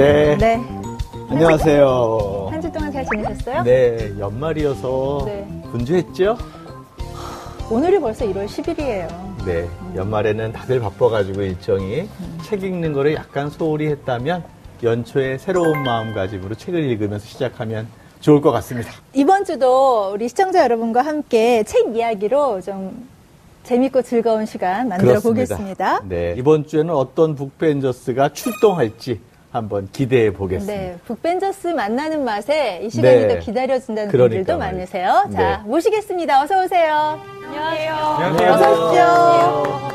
네. 네. 안녕하세요. 한 주 동안 잘 지내셨어요? 네, 연말이어서 네. 분주했죠? 오늘이 벌써 1월 10일이에요. 네, 연말에는 다들 바빠가지고 일정이 책 읽는 거를 약간 소홀히 했다면 연초에 새로운 마음가짐으로 책을 읽으면서 시작하면 좋을 것 같습니다. 이번 주도 우리 시청자 여러분과 함께 책 이야기로 좀 재밌고 즐거운 시간 만들어 보겠습니다. 네, 이번 주에는 어떤 북벤저스가 출동할지 한번 기대해 보겠습니다. 네, 북벤저스 만나는 맛에 이 시간이 네. 더 기다려진다는 그러니까 분들도 말이죠. 많으세요. 자, 네. 모시겠습니다. 어서 오세요. 안녕하세요. 안녕하세요. 어서 오십시오.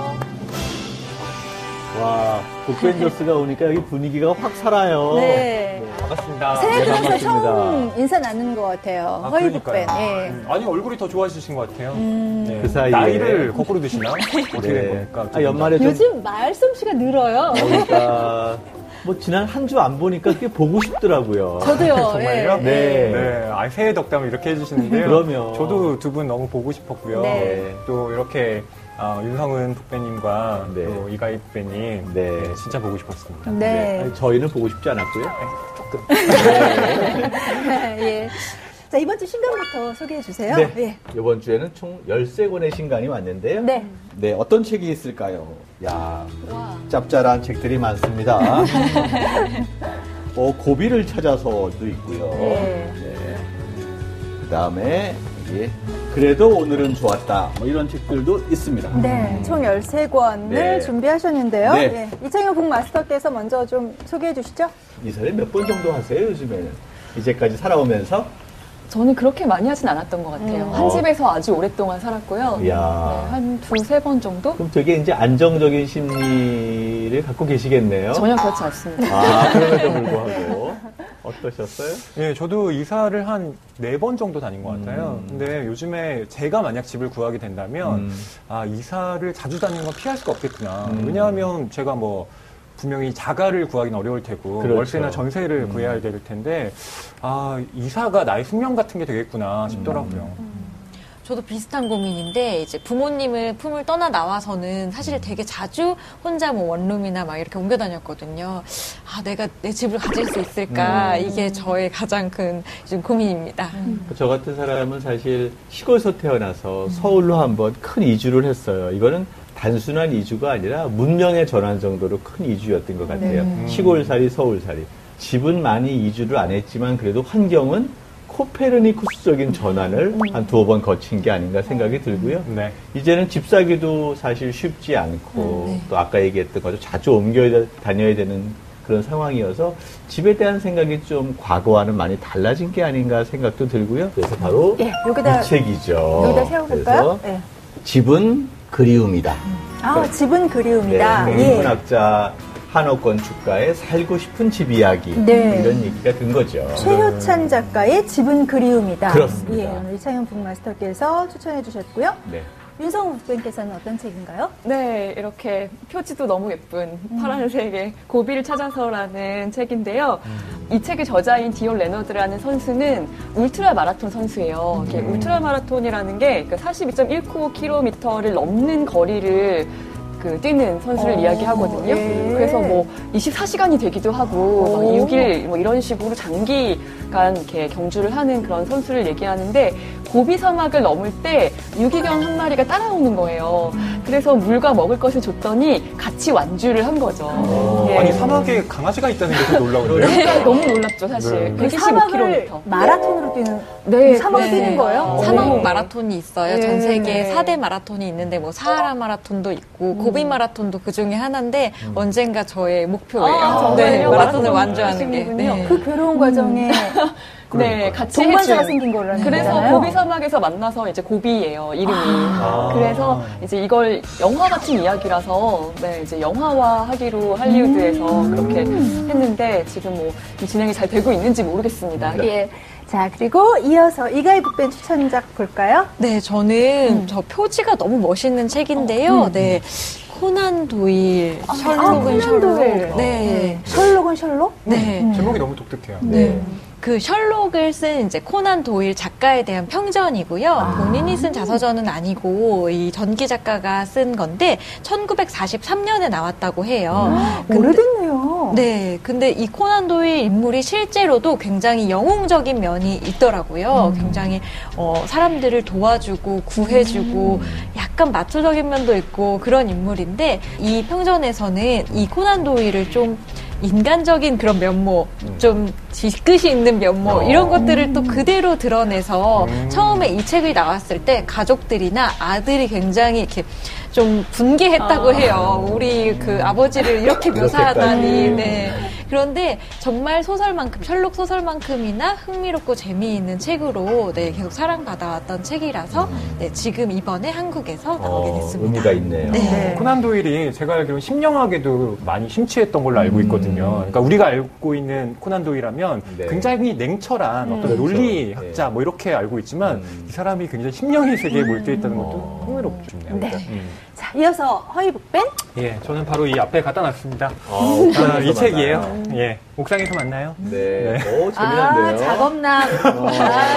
와, 북벤저스가 오니까 여기 분위기가 확 살아요. 네. 반갑습니다. 새해 네, 들어서. 처음 인사 나누는 것 같아요. 아, 허이 북벤. 그러니까요. 예. 음, 아니 얼굴이 더 좋아지신 것 같아요. 네. 그 사이에. 나이를 거꾸로 드시나? 어떻게 된 네. 겁니까? 아, 연말에 좀 요즘 말솜씨가 늘어요. 그러니까 뭐 지난 한 주 안 보니까 꽤 보고 싶더라고요. 저도요. 정말요? 예. 네. 네, 아, 새해 덕담을 이렇게 해주시는데요. 그럼요. 저도 두 분 너무 보고 싶었고요. 네. 또 이렇게 아, 윤성은 북배님과 네. 또 이가희 북배님 네. 네, 진짜 보고 싶었습니다. 네. 아니, 저희는 보고 싶지 않았고요. 예. 자, 이번 주 신간부터 소개해 주세요. 네. 예. 이번 주에는 총 13권의 신간이 왔는데요. 네. 네, 어떤 책이 있을까요? 야, 짭짤한 책들이 많습니다. 어, 고비를 찾아서도 있고요. 네. 그 다음에, 예, 그래도 오늘은 좋았다. 뭐 이런 책들도 있습니다. 네, 총 13권을 네. 준비하셨는데요. 네. 예. 이창용 북마스터께서 먼저 좀 소개해 주시죠. 이사를 몇 번 정도 하세요, 요즘에는? 이제까지 살아오면서? 저는 그렇게 많이 하진 않았던 것 같아요. 음. 한 어. 집에서 아주 오랫동안 살았고요. 이야. 네, 한 두세 번 정도? 그럼 되게 이제 안정적인 심리를 갖고 계시겠네요. 전혀 그렇지 않습니다. 아, 그럼에도 불구하고. 어떠셨어요? 네, 저도 이사를 한 네 번 정도 다닌 것 같아요. 음. 근데 요즘에 제가 만약 집을 구하게 된다면, 음. 아, 이사를 자주 다니는 건 피할 수가 없겠구나. 음. 왜냐하면 제가 뭐, 분명히 자가를 구하기는 어려울 테고, 그렇죠. 월세나 전세를 음. 구해야 될 텐데, 아, 이사가 나의 숙명 같은 게 되겠구나 싶더라고요. 저도 비슷한 고민인데 이제 부모님을 품을 떠나 나와서는 사실 되게 자주 혼자 뭐 원룸이나 막 이렇게 옮겨 다녔거든요. 아 내가 내 집을 가질 수 있을까 이게 저의 가장 큰 요즘 고민입니다. 저 같은 사람은 사실 시골에서 태어나서 서울로 한번 큰 이주를 했어요. 이거는 단순한 이주가 아니라 문명의 전환 정도로 큰 이주였던 것 같아요. 네. 시골살이, 서울살이. 집은 많이 이주를 안 했지만 그래도 환경은 코페르니쿠스적인 전환을 한 두어 번 거친 게 아닌가 생각이 들고요. 네. 이제는 집 사기도 사실 쉽지 않고 또 아까 얘기했던 것처럼 자주 옮겨 다녀야 되는 그런 상황이어서 집에 대한 생각이 좀 과거와는 많이 달라진 게 아닌가 생각도 들고요. 그래서 바로 예, 여기다, 이 책이죠. 여기다 세워볼까요? 그래서 예. 집은 그리움이다. 아, 집은 네, 그리움이다. 예. 인문학자 한옥 건축가의 살고 싶은 집 이야기 네. 이런 얘기가 든 거죠. 최효찬 작가의 집은 그리움이다. 그렇습니다. 예, 오늘 이창용 북마스터께서 추천해 주셨고요. 네. 윤성우 북ben께서는 어떤 책인가요? 네, 이렇게 표지도 너무 예쁜 파란색의 고비를 찾아서라는 책인데요. 이 책의 저자인 디올 레너드라는 선수는 울트라 마라톤 선수예요. 이게 울트라 마라톤이라는 게 42.195km를 넘는 거리를 그 뛰는 선수를 어, 이야기하거든요. 예. 그래서 뭐 24시간이 되기도 하고 막 오. 6일 뭐 이런 식으로 장기간 이렇게 경주를 하는 그런 선수를 얘기하는데 고비 사막을 넘을 때 유기견 한 마리가 따라오는 거예요. 그래서 물과 먹을 것을 줬더니 같이 완주를 한 거죠. 어. 예. 아니, 사막에 강아지가 있다는 게 되게 놀라운데요? 네, 너무 놀랍죠, 사실. 네. 그 사막을 125km. 마라톤으로 뛰는 네, 그 사막을 네. 뛰는 거예요? 사막 오. 마라톤이 있어요. 네. 전 네. 4대 마라톤이 있는데 뭐 사하라 마라톤도 있고 고비 마라톤도 그 중에 하나인데 언젠가 저의 목표예요. 아? 네, 마라톤을 마라톤 완주하는 게. 네. 그 괴로운 과정에 네, 같이 동반자가 해준. 생긴 거라는 그래서 거잖아요. 고비 사막에서 만나서 이제 고비예요 이름이. 아. 그래서 이제 이걸 영화 같은 이야기라서 네 이제 영화화 하기로 할리우드에서 음. 그렇게 했는데 지금 뭐 진행이 잘 되고 있는지 모르겠습니다. 예. 자, 그리고 이어서 이가희 북벤 추천작 볼까요? 네, 저는 저 표지가 너무 멋있는 책인데요. 네. 코난 도일, 셜록은 코난 셜록. 도일. 네. 셜록은 셜록? 네. 음. 제목이 너무 독특해요. 네. 그 셜록을 쓴 이제 코난 도일 작가에 대한 평전이고요. 아. 본인이 쓴 자서전은 아니고 이 전기 작가가 쓴 건데 1943년에 나왔다고 해요. 근데- 오래됐네요. 네, 근데 이 코난 도일 인물이 실제로도 굉장히 영웅적인 면이 있더라고요. 굉장히 어, 사람들을 도와주고 구해주고 약간 마초적인 면도 있고 그런 인물인데 이 평전에서는 이 코난 도일을 좀 인간적인 그런 면모, 좀 뒤끝이 있는 면모 어. 이런 것들을 또 그대로 드러내서 음. 처음에 이 책이 나왔을 때 가족들이나 아들이 굉장히 이렇게 좀 분개했다고 아. 해요. 우리 그 아버지를 이렇게 묘사하다니. 네. 그런데 정말 소설만큼, 셜록 소설만큼이나 흥미롭고 재미있는 책으로 네, 계속 사랑받아왔던 책이라서 네, 지금 이번에 한국에서 나오게 어, 됐습니다. 의미가 있네요. 네. 코난 도일이 제가 알기로는 심령학에도 많이 심취했던 걸로 알고 있거든요. 그러니까 우리가 알고 있는 코난 도일하면 네. 굉장히 냉철한 어떤 그렇죠. 논리학자 네. 뭐 이렇게 알고 있지만 음. 이 사람이 굉장히 심령의 세계에 몰두해 있다는 것도 어. 흥미롭죠. 네. 음. 자, 이어서 허이북벤. 예, 저는 바로 이 앞에 갖다 놨습니다. 아, 아, 이 책이에요. 만나요. 예, 옥상에서 만나요. 네. 오, 아, 재미난데요. 작업남.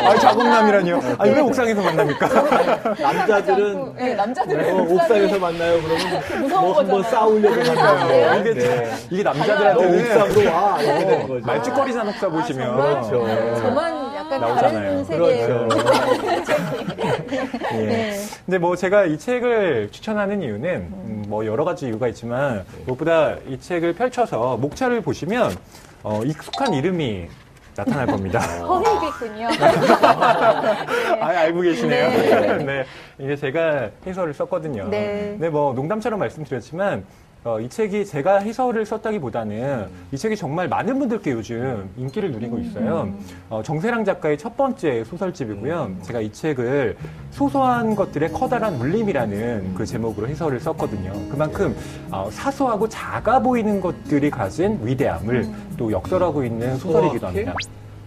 아, 작업남이라뇨. 아니, 왜 옥상에서 만납니까? 남자들은 네, 남자들은 어, 옥상에서 만나요. 그러면 무서운 뭐, 한번 거잖아요. 싸우려고 만나요. 이게, 네. 이게 너 남자들한테는 옥상으로 와. 이렇게 되는 거죠. 말죽거리 산옥사 보시면. 그렇죠. 저만 약간 나오잖아요. 그렇죠. 예. 네. 근데 뭐 제가 이 책을 추천하는 이유는 음, 뭐 여러 가지 이유가 있지만 무엇보다 이 책을 펼쳐서 목차를 보시면 어, 익숙한 이름이 나타날 겁니다. 허이겠군요. 아, 알고 계시네요. 네. 이게 제가 해설을 썼거든요. 네. 근데 뭐 농담처럼 말씀드렸지만 어, 이 책이 제가 해설을 썼다기보다는 이 책이 정말 많은 분들께 요즘 인기를 누리고 있어요. 어, 정세랑 작가의 첫 번째 소설집이고요. 제가 이 책을 소소한 것들의 커다란 울림이라는 그 제목으로 해설을 썼거든요. 그만큼 어, 사소하고 작아 보이는 것들이 가진 위대함을 또 역설하고 있는 소설이기도? 합니다.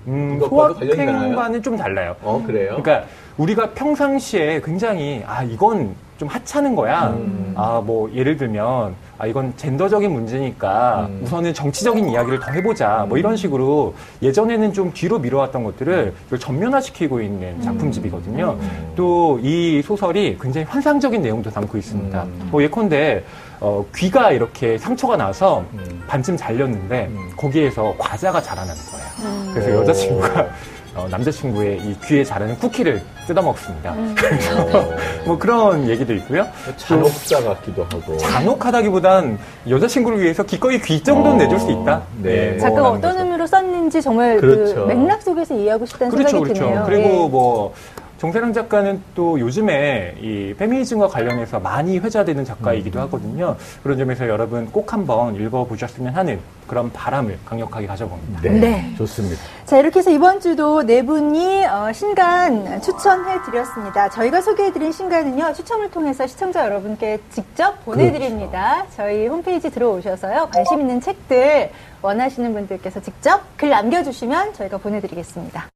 음? 소확행과는 좀 달라요. 어, 그래요? 그러니까 우리가 평상시에 굉장히 아 이건 좀 하찮은 거야. 음. 아 뭐 예를 들면 아 이건 젠더적인 문제니까 음. 우선은 정치적인 이야기를 더 해보자. 뭐 이런 식으로 예전에는 좀 뒤로 미뤄왔던 것들을 이걸 전면화시키고 있는 작품집이거든요. 또 이 소설이 굉장히 환상적인 내용도 담고 있습니다. 음. 뭐 예컨대 어, 귀가 이렇게 상처가 나서 음. 반쯤 잘렸는데 음. 거기에서 과자가 자라나는 거예요. 그래서 오. 여자친구가 어, 남자친구의 이 귀에 자라는 쿠키를 뜯어먹습니다. 어, 뭐 그런 얘기도 있고요. 잔혹사 같기도 하고. 잔혹하다기보단 여자친구를 위해서 기꺼이 귀 정도는 어, 내줄 수 있다. 네. 뭐 작가가 라는 어떤 거죠. 의미로 썼는지 정말 그렇죠. 그 맥락 속에서 이해하고 싶다는 그렇죠, 생각이 그렇죠. 드네요. 그리고 예. 뭐 정세랑 작가는 또 요즘에 이 페미니즘과 관련해서 많이 회자되는 작가이기도 음. 하거든요. 그런 점에서 여러분 꼭 한번 읽어보셨으면 하는 그런 바람을 강력하게 가져봅니다. 네. 네. 좋습니다. 자, 이렇게 해서 이번 주도 네 분이 어, 신간 추천해 드렸습니다. 저희가 소개해 드린 신간은요, 추첨을 통해서 시청자 여러분께 직접 보내드립니다. 저희 홈페이지 들어오셔서요, 관심 있는 책들 원하시는 분들께서 직접 글 남겨주시면 저희가 보내드리겠습니다.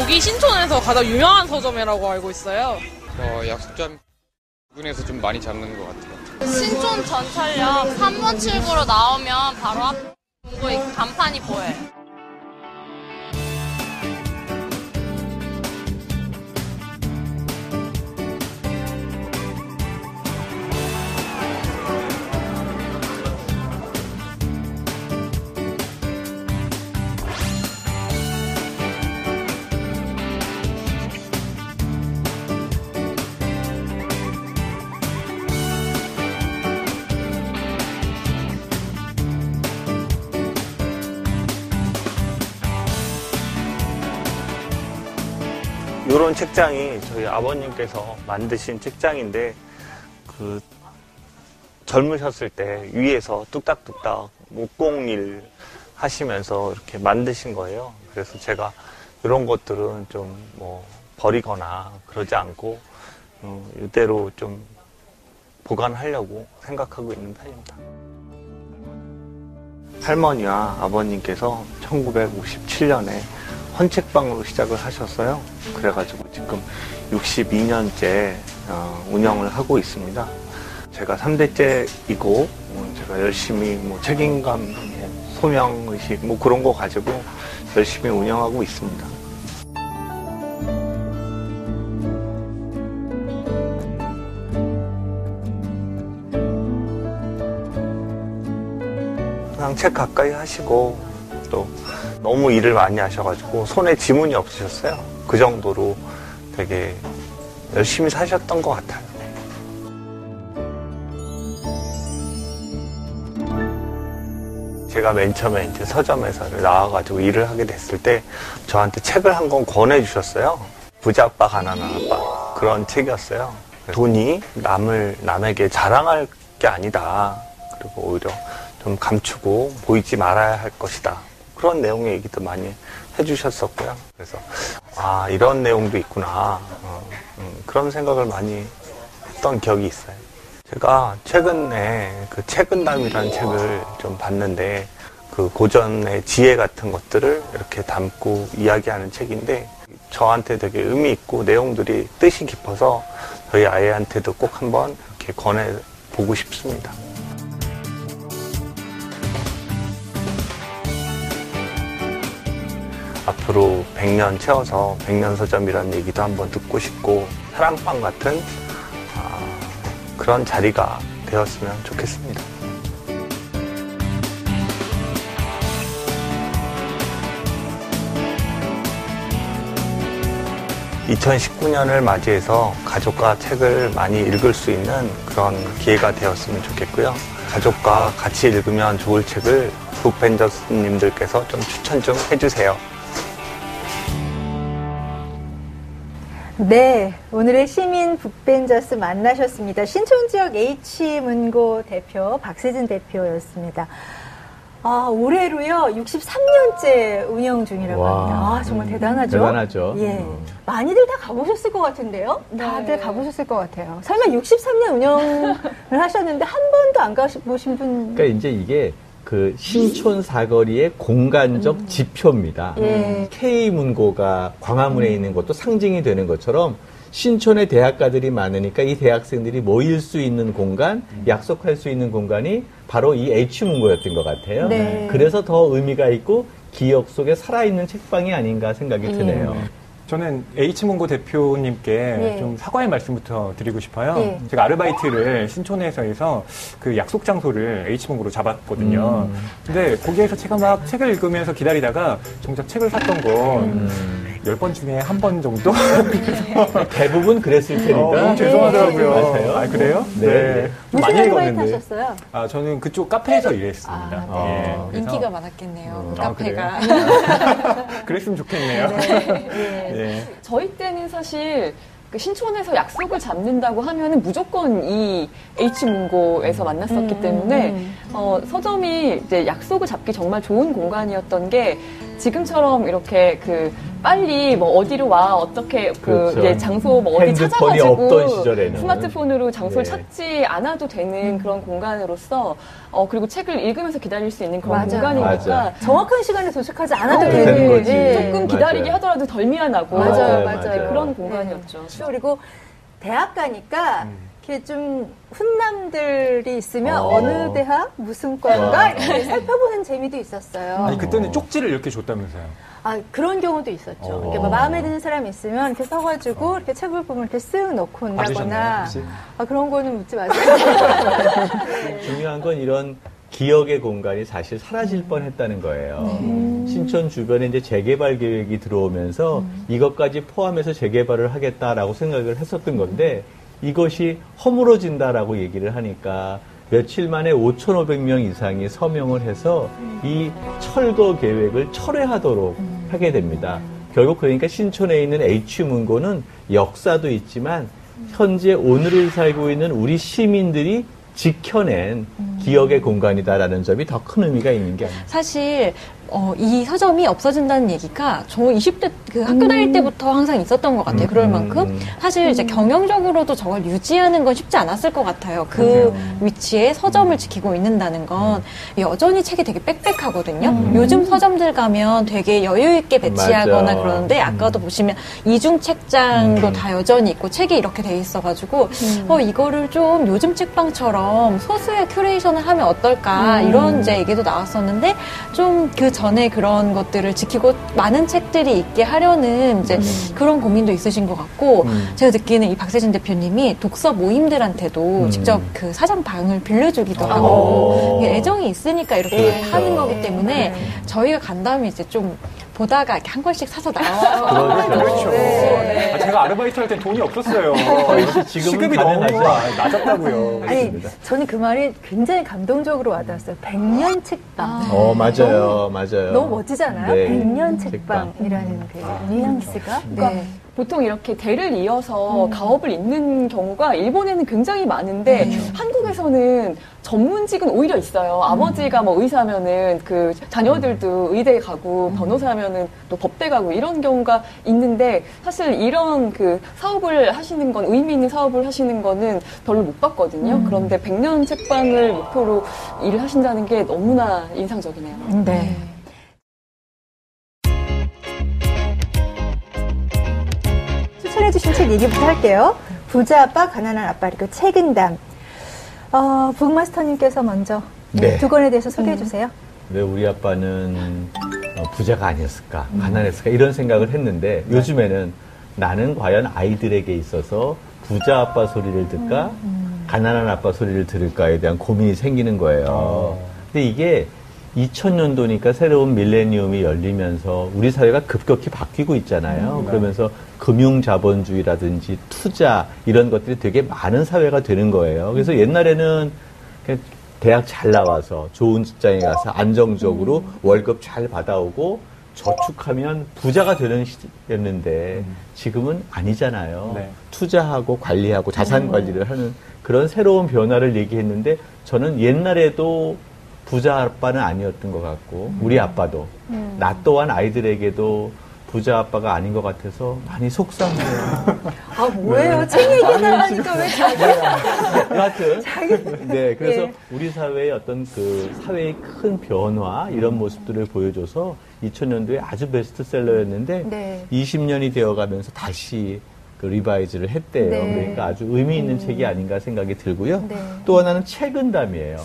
여기 신촌에서 가장 유명한 서점이라고 알고 있어요. 어, 약속점 부분에서 좀 많이 잡는 것 같아요. 신촌 전철역 3번 출구로 나오면 바로 앞 공고에 간판이 보여요. 이런 책장이 저희 아버님께서 만드신 책장인데 그 젊으셨을 때 위에서 뚝딱뚝딱 목공일 하시면서 이렇게 만드신 거예요. 그래서 제가 이런 것들은 좀 뭐 버리거나 그러지 않고 어, 이대로 좀 보관하려고 생각하고 있는 편입니다. 할머니와 아버님께서 1957년에 헌책방으로 시작을 하셨어요. 그래가지고 지금 62년째 어, 운영을 하고 있습니다. 제가 3대째이고 제가 열심히 뭐 책임감, 뭐 소명의식 뭐 그런 거 가지고 열심히 운영하고 있습니다. 그냥 책 가까이 하시고 또 너무 일을 많이 하셔가지고 손에 지문이 없으셨어요. 그 정도로 되게 열심히 사셨던 것 같아요. 제가 맨 처음에 이제 서점에서 나와가지고 일을 하게 됐을 때 저한테 책을 한 권 권해주셨어요. 부자 아빠 가난한 아빠 그런 책이었어요. 돈이 남을 남에게 자랑할 게 아니다. 그리고 오히려 좀 감추고 보이지 말아야 할 것이다. 그런 내용의 얘기도 많이 해주셨었고요. 그래서 아 이런 내용도 있구나 어, 음, 그런 생각을 많이 했던 기억이 있어요. 제가 최근에 그 책은담이라는 책을 좀 봤는데 그 고전의 지혜 같은 것들을 이렇게 담고 이야기하는 책인데 저한테 되게 의미 있고 내용들이 뜻이 깊어서 저희 아이한테도 꼭 한번 이렇게 권해 보고 싶습니다. 앞으로 100년 채워서 100년 서점이라는 얘기도 한번 듣고 싶고 사랑방 같은 아, 그런 자리가 되었으면 좋겠습니다. 2019년을 맞이해서 가족과 책을 많이 읽을 수 있는 그런 기회가 되었으면 좋겠고요. 가족과 같이 읽으면 좋을 책을 북벤저스님들께서 좀 추천 좀 해주세요. 네, 오늘의 시민 북벤저스 만나셨습니다. 신촌 지역 H문고 대표 박세진 대표였습니다. 아, 올해로요, 63년째 운영 중이라고 와. 합니다. 아, 정말 대단하죠? 대단하죠. 예. 음. 많이들 다 가보셨을 것 같은데요? 다들 가보셨을 것 같아요. 설마 63년 운영을 하셨는데 한 번도 안 가보신 분? 그러니까 이제 이게 그 신촌 사거리의 공간적 지표입니다. 예. K문고가 광화문에 있는 것도 상징이 되는 것처럼 신촌에 대학가들이 많으니까 이 대학생들이 모일 수 있는 공간, 약속할 수 있는 공간이 바로 이 H문고였던 것 같아요. 네. 그래서 더 의미가 있고 기억 속에 살아있는 책방이 아닌가 생각이 드네요. 저는 H문고 대표님께 예. 좀 사과의 말씀부터 드리고 싶어요. 예. 제가 아르바이트를 신촌에서 해서 그 약속 장소를 H문고로 잡았거든요. 근데 거기에서 제가 막 책을 읽으면서 기다리다가 정작 책을 샀던 건 열번 중에 한 번 정도? 대부분 그랬을 테니까. 어, 너무 죄송하더라고요. 맞아요. 아, 그래요? 네. 좀 무슨 많이 읽었는데. 하셨어요? 아, 저는 그쪽 카페에서 일했습니다. 아, 네. 예, 그래서 인기가 많았겠네요. 그 아, 카페가. 그랬으면 좋겠네요. 예. 저희 때는 사실 그 신촌에서 약속을 잡는다고 하면은 무조건 이 H문고에서 만났었기 음, 때문에 음. 어, 서점이 이제 약속을 잡기 정말 좋은 공간이었던 게 지금처럼 이렇게 그 빨리 뭐 어디로 와 어떻게 그 그렇죠. 이제 장소 뭐 어디 찾아가지고 없던 시절에는. 스마트폰으로 장소를 네. 찾지 않아도 되는 그런 공간으로서 어 그리고 책을 읽으면서 기다릴 수 있는 그런 맞아요. 공간이니까 맞아요. 정확한 시간에 도착하지 않아도 어, 되는 거지. 예. 조금 기다리게 맞아요. 하더라도 덜 미안하고 맞아요, 맞아요, 맞아요. 네, 그런 공간이었죠. 또 그리고 대학 가니까 이렇게 좀 훈남들이 있으면 어. 어. 느 대학 무슨 과인가 어. 이렇게 살펴보는 재미도 있었어요. 아니, 그때는 쪽지를 이렇게 줬다면서요. 아 그런 경우도 있었죠. 어. 이렇게 뭐 마음에 드는 사람 있으면 이렇게 써가지고 이렇게 책을 보면 이렇게 쓱 넣고 온다거나 받으셨나요? 아 그런 거는 묻지 마세요. 중요한 건 이런 기억의 공간이 사실 사라질 뻔했다는 거예요. 신촌 주변에 이제 재개발 계획이 들어오면서 이것까지 포함해서 재개발을 하겠다라고 생각을 했었던 건데 이것이 허물어진다라고 얘기를 하니까 며칠 만에 5,500명 이상이 서명을 해서 이 철거 계획을 철회하도록 하게 됩니다. 결국 그러니까 신촌에 있는 H문고는 역사도 있지만 현재 오늘을 살고 있는 우리 시민들이 지켜낸 기억의 공간이다라는 점이 더 큰 의미가 있는 게 아닙니까? 사실 어, 이 서점이 없어진다는 얘기가 저 20대 그 학교 다닐 때부터 항상 있었던 것 같아요. 그럴 만큼. 사실 이제 경영적으로도 저걸 유지하는 건 쉽지 않았을 것 같아요. 그 위치에 서점을 지키고 있는다는 건 여전히 책이 되게 빽빽하거든요. 요즘 서점들 가면 되게 여유 있게 배치하거나 맞아. 그러는데 아까도 보시면 이중 책장도 다 여전히 있고 책이 이렇게 돼 있어가지고 어 이거를 좀 요즘 책방처럼 소수의 curation을 하면 어떨까 이런 이제 얘기도 나왔었는데 좀그 전에 그런 것들을 지키고 많은 책들이 있게 하려는 이제 그런 고민도 있으신 것 같고 음. 제가 느끼는 이 박세진 대표님이 독서 모임들한테도 음. 직접 그 사전 방을 빌려주기도 어. 하고 이게 애정이 있으니까 이렇게 그렇죠. 하는 거기 때문에 네. 저희가 간다면 이제 좀 보다가 이렇게 한 권씩 사서 나와서. 그렇죠. 네. 아, 제가 아르바이트 할 때 돈이 없었어요. 지금은 시급이 가능하죠. 너무 낮았다고요. 아니. 저는 그 말이 굉장히 감동적으로 와닿았어요. 백년 책방. 어, 맞아요. 맞아요. 너무 멋지잖아요. 네. 백년 책방. 책방이라는 그 뉘앙스가. 네. 보통 이렇게 대를 이어서 가업을 잇는 경우가 일본에는 굉장히 많은데 한국에서는 전문직은 오히려 있어요. 아버지가 뭐 의사면은 그 자녀들도 의대 가고 변호사면은 또 법대 가고 이런 경우가 있는데 사실 이런 그 사업을 하시는 건 의미 있는 사업을 하시는 거는 별로 못 봤거든요. 그런데 백년 책방을 목표로 일을 하신다는 게 너무나 인상적이네요. 네. 추천해주신 책 얘기부터 할게요. 부자 아빠, 가난한 아빠, 그리고 책은담. 어, 북마스터님께서 먼저 네. 두 권에 대해서 소개해주세요. 왜 우리 아빠는 어, 부자가 아니었을까, 가난했을까 이런 생각을 했는데 요즘에는 나는 과연 아이들에게 있어서 부자 아빠 소리를 듣까, 가난한 아빠 소리를 들을까에 대한 고민이 생기는 거예요. 근데 이게 2000년도니까 새로운 밀레니엄이 열리면서 우리 사회가 급격히 바뀌고 있잖아요. 그러면서 금융 자본주의라든지 투자 이런 것들이 되게 많은 사회가 되는 거예요. 그래서 옛날에는 그냥 대학 잘 나와서 좋은 직장에 가서 안정적으로 월급 잘 받아오고 저축하면 부자가 되는 시대였는데 지금은 아니잖아요. 네. 투자하고 관리하고 자산 관리를 하는 그런 새로운 변화를 얘기했는데 저는 옛날에도 부자 아빠는 아니었던 것 같고 우리 아빠도 나 또한 아이들에게도 부자 아빠가 아닌 것 같아서 많이 속상해요. 아, 뭐예요? 책 얘기나 하니까 왜 자기 여하튼 네 그래서 예. 우리 사회의 어떤 그 사회의 큰 변화 이런 모습들을 보여줘서 2000년도에 아주 베스트셀러였는데 네. 20년이 되어가면서 다시 그 리바이즈를 했대요. 네. 그러니까 아주 의미 있는 책이 아닌가 생각이 들고요. 네. 또 하나는 책은담이에요.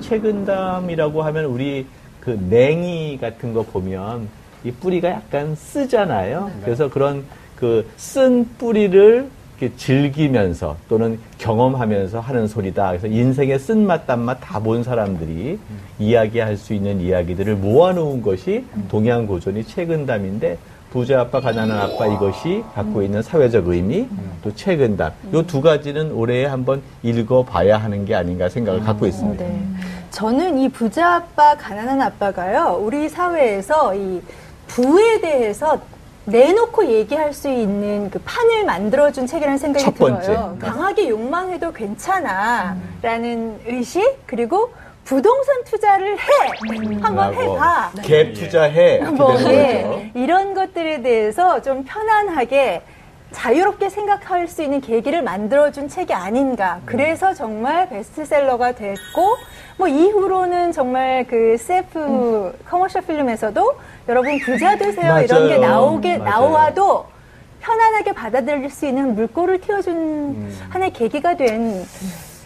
책은담이라고 하면 우리 그 냉이 같은 거 보면 이 뿌리가 약간 쓰잖아요. 그래서 그런 그 쓴 뿌리를 이렇게 즐기면서 또는 경험하면서 하는 소리다. 그래서 인생의 쓴맛 단맛 다 본 사람들이 이야기할 수 있는 이야기들을 모아놓은 것이 동양 고전이 책은담인데 부자 아빠 가난한 아빠 이것이 갖고 있는 사회적 의미 또 책은담 요두 가지는 올해에 한번 읽어봐야 하는 게 아닌가 생각을 갖고 있습니다. 네. 저는 이 부자 아빠, 가난한 아빠가요, 우리 사회에서 이 부에 대해서 내놓고 얘기할 수 있는 그 판을 만들어준 책이라는 생각이 첫 번째. 들어요. 강하게 욕망해도 괜찮아. 라는 의식, 그리고 부동산 투자를 해! 한번 라고 해봐. 갭 투자해 이렇게 뭐, 거죠. 이런 것들에 대해서 좀 편안하게 자유롭게 생각할 수 있는 계기를 만들어준 책이 아닌가. 그래서 정말 베스트셀러가 됐고, 뭐 이후로는 정말 그 CF 커머셜 필름에서도 여러분 부자 되세요 이런 게. 나오게 맞아요. 나와도 편안하게 받아들일 수 있는 물꼬를 틔워준 음. 하나의 계기가 된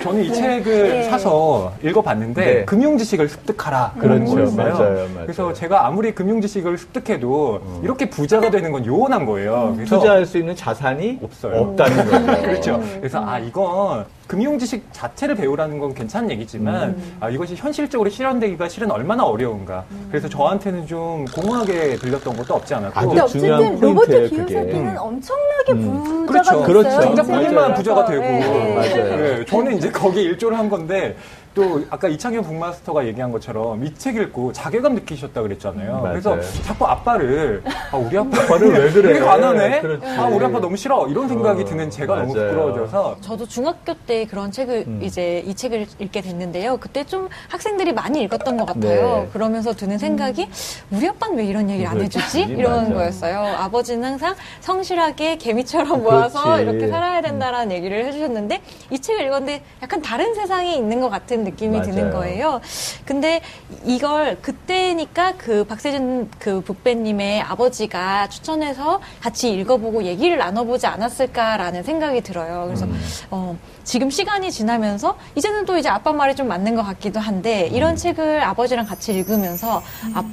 저는 이 책을 네. 사서 읽어봤는데 네. 금융 지식을 습득하라. 그렇죠. 거였어요. 맞아요, 맞아요. 그래서 제가 아무리 금융 지식을 습득해도 이렇게 부자가 되는 건 요원한 거예요. 그래서 투자할 수 있는 자산이 없어요. 없다는 거죠. 그렇죠. 그래서 아 이건 금융 지식 자체를 배우라는 건 괜찮은 얘기지만 아 이것이 현실적으로 실현되기가 실은 얼마나 어려운가. 그래서 저한테는 좀 공허하게 들렸던 것도 없지 않았고. 아주 근데 중요한 어쨌든 로버트 포인트예요, 그게. 기요사키는 엄청나게 음. 부자가 그렇죠. 됐어요. 그렇죠. 책을 본인만. 부자가 되고. 예, 예. 맞아요. 네, 저는 이제 거기 일조를 한 건데 또 아까 이창현 북마스터가 얘기한 것처럼 이 책 읽고 자괴감 느끼셨다 그랬잖아요. 맞아요. 그래서 자꾸 아빠를 아 우리 아빠 아빠를 왜 그래? 되게 가난해? 그렇지. 아 우리 아빠 너무 싫어 이런 생각이 어, 드는 제가 너무 맞아요. 부끄러워져서 저도 중학교 때 그런 책을 음. 이제 이 책을 읽게 됐는데요. 그때 좀 학생들이 많이 읽었던 것 같아요. 네. 그러면서 드는 생각이 우리 아빠는 왜 이런 얘기를 안 해주지? 이런 맞아. 거였어요. 아버지는 항상 성실하게 개미처럼 모아서 그렇지. 이렇게 살아야 된다라는 얘기를 해주셨는데 이 책을 읽었는데 약간 다른 세상에 있는 것 같은 느낌이 맞아요. 드는 거예요. 근데 이걸 그때니까 그 박세준 그 북배님의 아버지가 추천해서 같이 읽어보고 얘기를 나눠보지 않았을까라는 생각이 들어요. 그래서 음. 어, 지금 시간이 지나면서 이제는 또 이제 아빠 말이 좀 맞는 것 같기도 한데 이런 책을 아버지랑 같이 읽으면서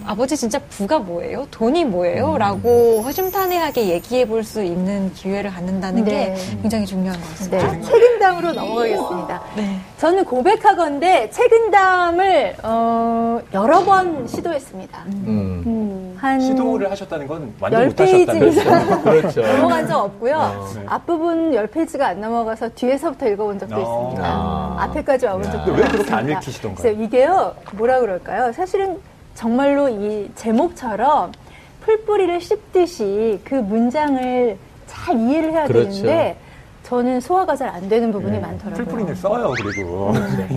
아, 버지 진짜 부가 뭐예요? 돈이 뭐예요? 라고 허심탄회하게 얘기해 볼 수 있는 기회를 갖는다는 네. 게 굉장히 중요한 것 같습니다. 네, 책임담으로 넘어가겠습니다. 네. 저는 고백하건데 책임담을 어, 여러 번 시도했습니다. 한 시도를 하셨다는 건 완전 열 못하셨다는 페이지 거죠. 그렇죠. 넘어간 적 없고요. 어, 네. 앞부분 10페이지가 안 넘어가서 뒤에서부터 읽어본 적도 어. 있습니다. 아. 앞에까지 와본 야. 적도 왜 그렇게 안 있습니다. 읽히시던가요? 이게요, 뭐라 그럴까요? 사실은 정말로 이 제목처럼 풀뿌리를 씹듯이 그 문장을 잘 이해를 해야 그렇죠. 되는데 저는 소화가 잘 안 되는 부분이 네. 많더라고요. 풀뿌리는 써요 그리고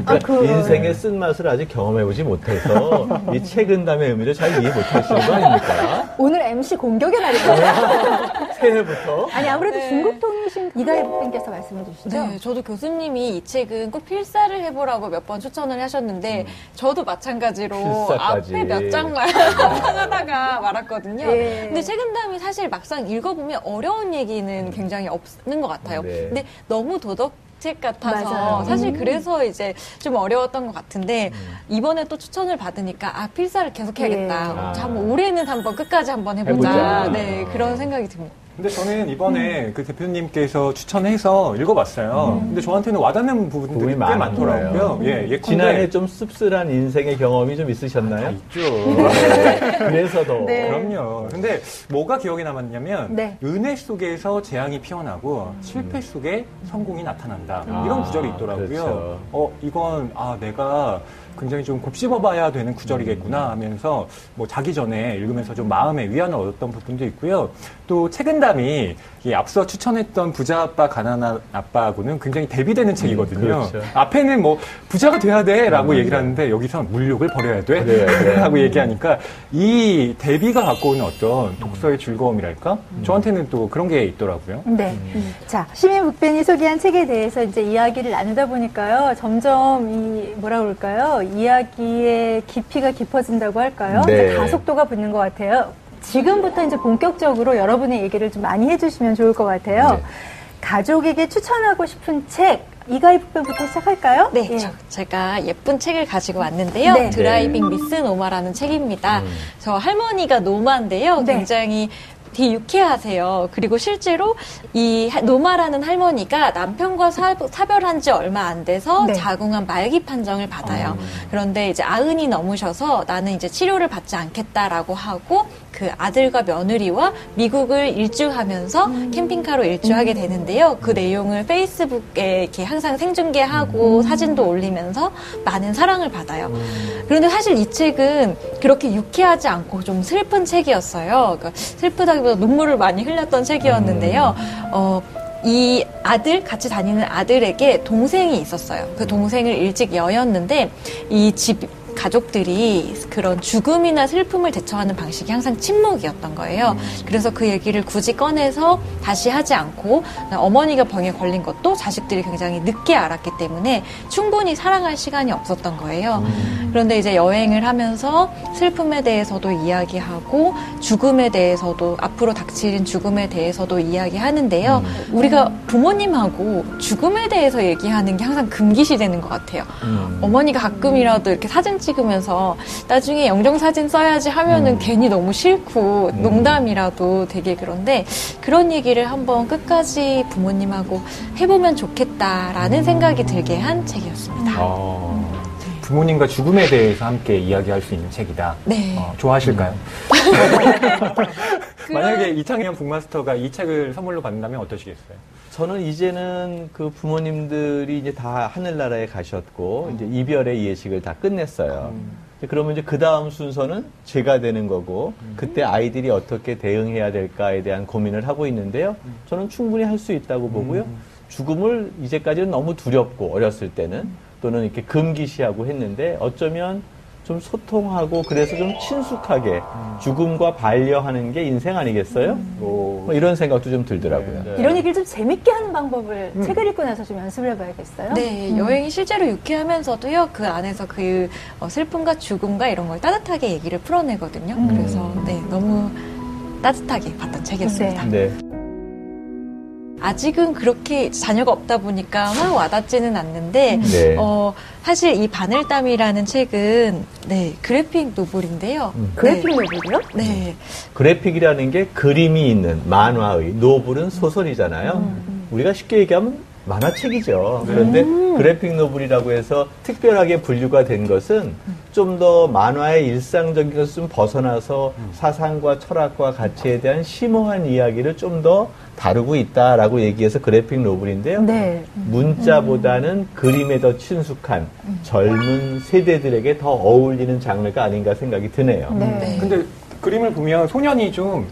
아, 그- 인생의 쓴맛을 아직 경험해보지 못해서 이 책은 담의 의미를 잘 이해 못하시는 거 아닙니까? 오늘 MC 공격의 날이거든요. 새해부터. 아니 아무래도 네. 중국통이신 이가희님께서 말씀해 주시죠. 네, 저도 교수님이 이 책은 꼭 필사를 해보라고 몇 번 추천을 하셨는데 저도 마찬가지로 필사까지. 앞에 몇 장만 하다가 말았거든요. 예. 근데 책임담이 사실 막상 읽어보면 어려운 얘기는 굉장히 없는 것 같아요. 네. 근데 너무 도덕 책 같아서 맞아요. 사실 음. 그래서 이제 좀 어려웠던 것 같은데 이번에 또 추천을 받으니까 아 필사를 계속 해야겠다. 예. 자, 한번 올해는 한번 끝까지 한번 해보자. 해보자. 네 그런 생각이 듭니다. 근데 저는 이번에 그 대표님께서 추천해서 읽어봤어요. 근데 저한테는 와닿는 부분들이 꽤 많더라고요. 거예요. 예, 예컨대 지난해 좀 씁쓸한 인생의 경험이 좀다 있으셨나요? 있죠. 그래서 더. 네. 그럼요. 근데 뭐가 기억에 남았냐면 네. 은혜 속에서 재앙이 피어나고 실패 속에 성공이 나타난다. 아, 이런 구절이 있더라고요. 그렇죠. 어 이건 아 내가 굉장히 좀 곱씹어봐야 되는 구절이겠구나 하면서 뭐 자기 전에 읽으면서 좀 마음의 위안을 얻었던 부분도 있고요. 또 책은담이 이 앞서 추천했던 부자 아빠 가난한 아빠하고는 굉장히 대비되는 책이거든요. 그렇죠. 앞에는 뭐 부자가 돼야 돼라고 음, 얘기를 네. 하는데 여기서 물욕을 버려야 돼. 하고 얘기하니까 이 대비가 갖고 오는 어떤 독서의 즐거움이랄까 저한테는 또 그런 게 있더라고요. 네. 자, 시민 북변이 소개한 책에 대해서 이제 이야기를 나누다 보니까요, 점점 이, 뭐라 그럴까요? 이야기의 깊이가 깊어진다고 할까요? 네. 가속도가 붙는 것 같아요. 지금부터 이제 본격적으로 여러분의 얘기를 좀 많이 해주시면 좋을 것 같아요. 네. 가족에게 추천하고 싶은 책, 이가희 북변부터 시작할까요? 네, 예. 저- 제가 예쁜 책을 가지고 왔는데요. 네. Driving Miss Norma라는 책입니다. 저 할머니가 노마인데요. 네. 굉장히 되게 유쾌하세요. 그리고 실제로 이 하- 노마라는 할머니가 남편과 사, 별한 지 얼마 안 돼서 네. 자궁암 말기 판정을 받아요. 그런데 이제 아흔이 넘으셔서 나는 이제 치료를 받지 않겠다라고 하고 그 아들과 며느리와 미국을 일주하면서 음. 캠핑카로 일주하게 되는데요. 그 내용을 페이스북에 이렇게 항상 생중계하고 음. 사진도 올리면서 많은 사랑을 받아요. 음. 그런데 사실 이 책은 그렇게 유쾌하지 않고 좀 슬픈 책이었어요. 그러니까 슬프다기보다 눈물을 많이 흘렸던 책이었는데요. 어, 이 아들, 같이 다니는 아들에게 동생이 있었어요. 그 동생을 일찍 여였는데 이 집, 가족들이 그런 죽음이나 슬픔을 대처하는 방식이 항상 침묵이었던 거예요. 그래서 그 얘기를 굳이 꺼내서 다시 하지 않고 어머니가 병에 걸린 것도 자식들이 굉장히 늦게 알았기 때문에 충분히 사랑할 시간이 없었던 거예요. 그런데 이제 여행을 하면서 슬픔에 대해서도 이야기하고 죽음에 대해서도 앞으로 닥칠 죽음에 대해서도 이야기하는데요. 우리가 부모님하고 죽음에 대해서 얘기하는 게 항상 금기시 되는 것 같아요. 음. 어머니가 가끔이라도 이렇게 사진 찍 으면서 나중에 영정사진 써야지 하면은 괜히 너무 싫고 농담이라도 되게 그런데 그런 얘기를 한번 끝까지 부모님하고 해보면 좋겠다라는 생각이 들게 한 책이었습니다. 어. 부모님과 죽음에 대해서 함께 이야기할 수 있는 책이다. 네. 어, 좋아하실까요? 만약에 이창현 북마스터가 이 책을 선물로 받는다면 어떠시겠어요? 저는 이제는 그 부모님들이 이제 다 하늘나라에 가셨고 이제 이별의 예식을 다 끝냈어요. 이제 그러면 이제 그 다음 순서는 제가 되는 거고 그때 아이들이 어떻게 대응해야 될까에 대한 고민을 하고 있는데요. 저는 충분히 할 수 있다고 보고요. 죽음을 이제까지는 너무 두렵고 어렸을 때는 또는 이렇게 금기시하고 했는데 어쩌면 좀 소통하고 그래서 좀 친숙하게 죽음과 반려하는 게 인생 아니겠어요? 뭐 이런 생각도 좀 들더라고요. 네. 이런 얘기를 좀 재밌게 하는 방법을 책을 읽고 나서 좀 연습을 해봐야겠어요. 네, 여행이 실제로 유쾌하면서도요, 그 안에서 그 어, 슬픔과 죽음과 이런 걸 따뜻하게 얘기를 풀어내거든요. 그래서, 네, 너무 따뜻하게 봤던 책이었습니다. 네. 아직은 그렇게 자녀가 없다 보니까 막 와닿지는 않는데, 네. 어, 사실 이 바늘땀이라는 책은, 네, 그래픽 노블인데요. 그래픽 노블이요? 네. 네. 그래픽이라는 게 그림이 있는 만화의 노블은 소설이잖아요. 우리가 쉽게 얘기하면 만화책이죠. 그런데 그래픽 노블이라고 해서 특별하게 분류가 된 것은 좀 더 만화의 일상적인 것을 좀 벗어나서 사상과 철학과 가치에 대한 심오한 이야기를 좀 더 다루고 있다라고 얘기해서 그래픽 노블인데요. 네. 문자보다는 그림에 더 친숙한 젊은 세대들에게 더 어울리는 장르가 아닌가 생각이 드네요. 네. 근데 그림을 보면 소년이 좀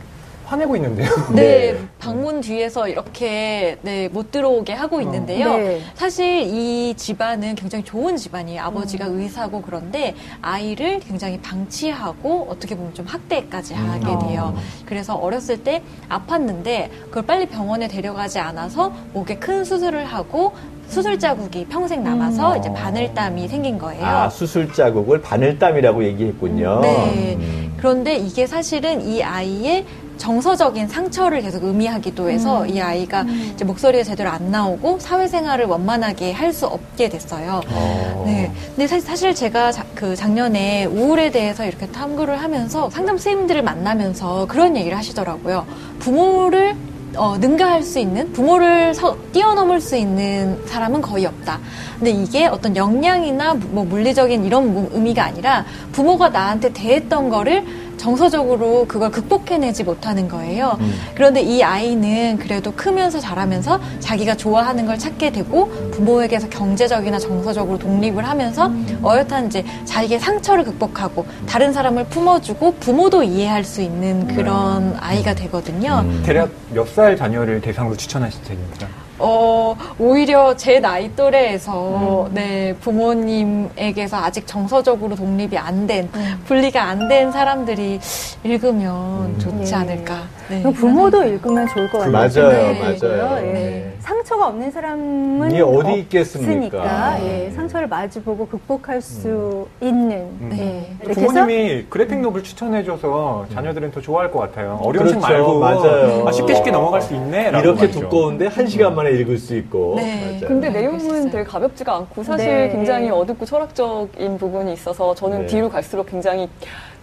화내고 있는데요. 네, 네. 방문 뒤에서 이렇게 네, 못 들어오게 하고 있는데요. 네. 사실 이 집안은 굉장히 좋은 집안이에요. 아버지가 의사고 그런데 아이를 굉장히 방치하고 어떻게 보면 좀 학대까지 하게 돼요. 그래서 어렸을 때 아팠는데 그걸 빨리 병원에 데려가지 않아서 목에 큰 수술을 하고 수술 자국이 평생 남아서 이제 바늘땀이 생긴 거예요. 아, 수술 자국을 바늘땀이라고 얘기했군요. 네. 음. 그런데 이게 사실은 이 아이의 정서적인 상처를 계속 의미하기도 해서 이 아이가 이제 목소리가 제대로 안 나오고 사회생활을 원만하게 할 수 없게 됐어요. 어. 네. 근데 사실, 사실 제가 자- 그 작년에 우울에 대해서 이렇게 탐구를 하면서 상담 선생님들을 만나면서 그런 얘기를 하시더라고요. 부모를 어, 능가할 수 있는 부모를 서- 뛰어넘을 수 있는 사람은 거의 없다. 근데 이게 어떤 역량이나 뭐 물리적인 이런 무- 의미가 아니라 부모가 나한테 대했던 거를 정서적으로 그걸 극복해내지 못하는 거예요. 그런데 이 아이는 그래도 크면서 자라면서 자기가 좋아하는 걸 찾게 되고 부모에게서 경제적이나 정서적으로 독립을 하면서 어엿한 이제 자기의 상처를 극복하고 다른 사람을 품어주고 부모도 이해할 수 있는 그런 아이가 되거든요. 대략 몇 살 자녀를 대상으로 추천하신 책입니까? 어, 오히려 제 나이 또래에서, 네, 부모님에게서 아직 정서적으로 독립이 안 된, 분리가 안 된 사람들이 읽으면 좋지 예. 않을까. 네. 부모도 읽으면 좋을 것 같아요. 맞아요, 네. 맞아요. 예. 네. 상처가 없는 사람은 이게 어디 있겠습니까? 예. 상처를 마주보고 극복할 수 있는. 예. 이렇게 해서 부모님이 그래픽 노블 추천해줘서 자녀들은 더 좋아할 것 같아요. 어려운 책 그렇죠. 말고 맞아요. 아, 쉽게 쉽게 넘어갈 수 있네. 이렇게 말이죠. 두꺼운데 한 시간 만에 읽을 수 있고. 네. 맞아요. 근데 네, 내용은. 되게 가볍지가 않고 사실 네. 굉장히 어둡고 철학적인 부분이 있어서 저는 네. 뒤로 갈수록 굉장히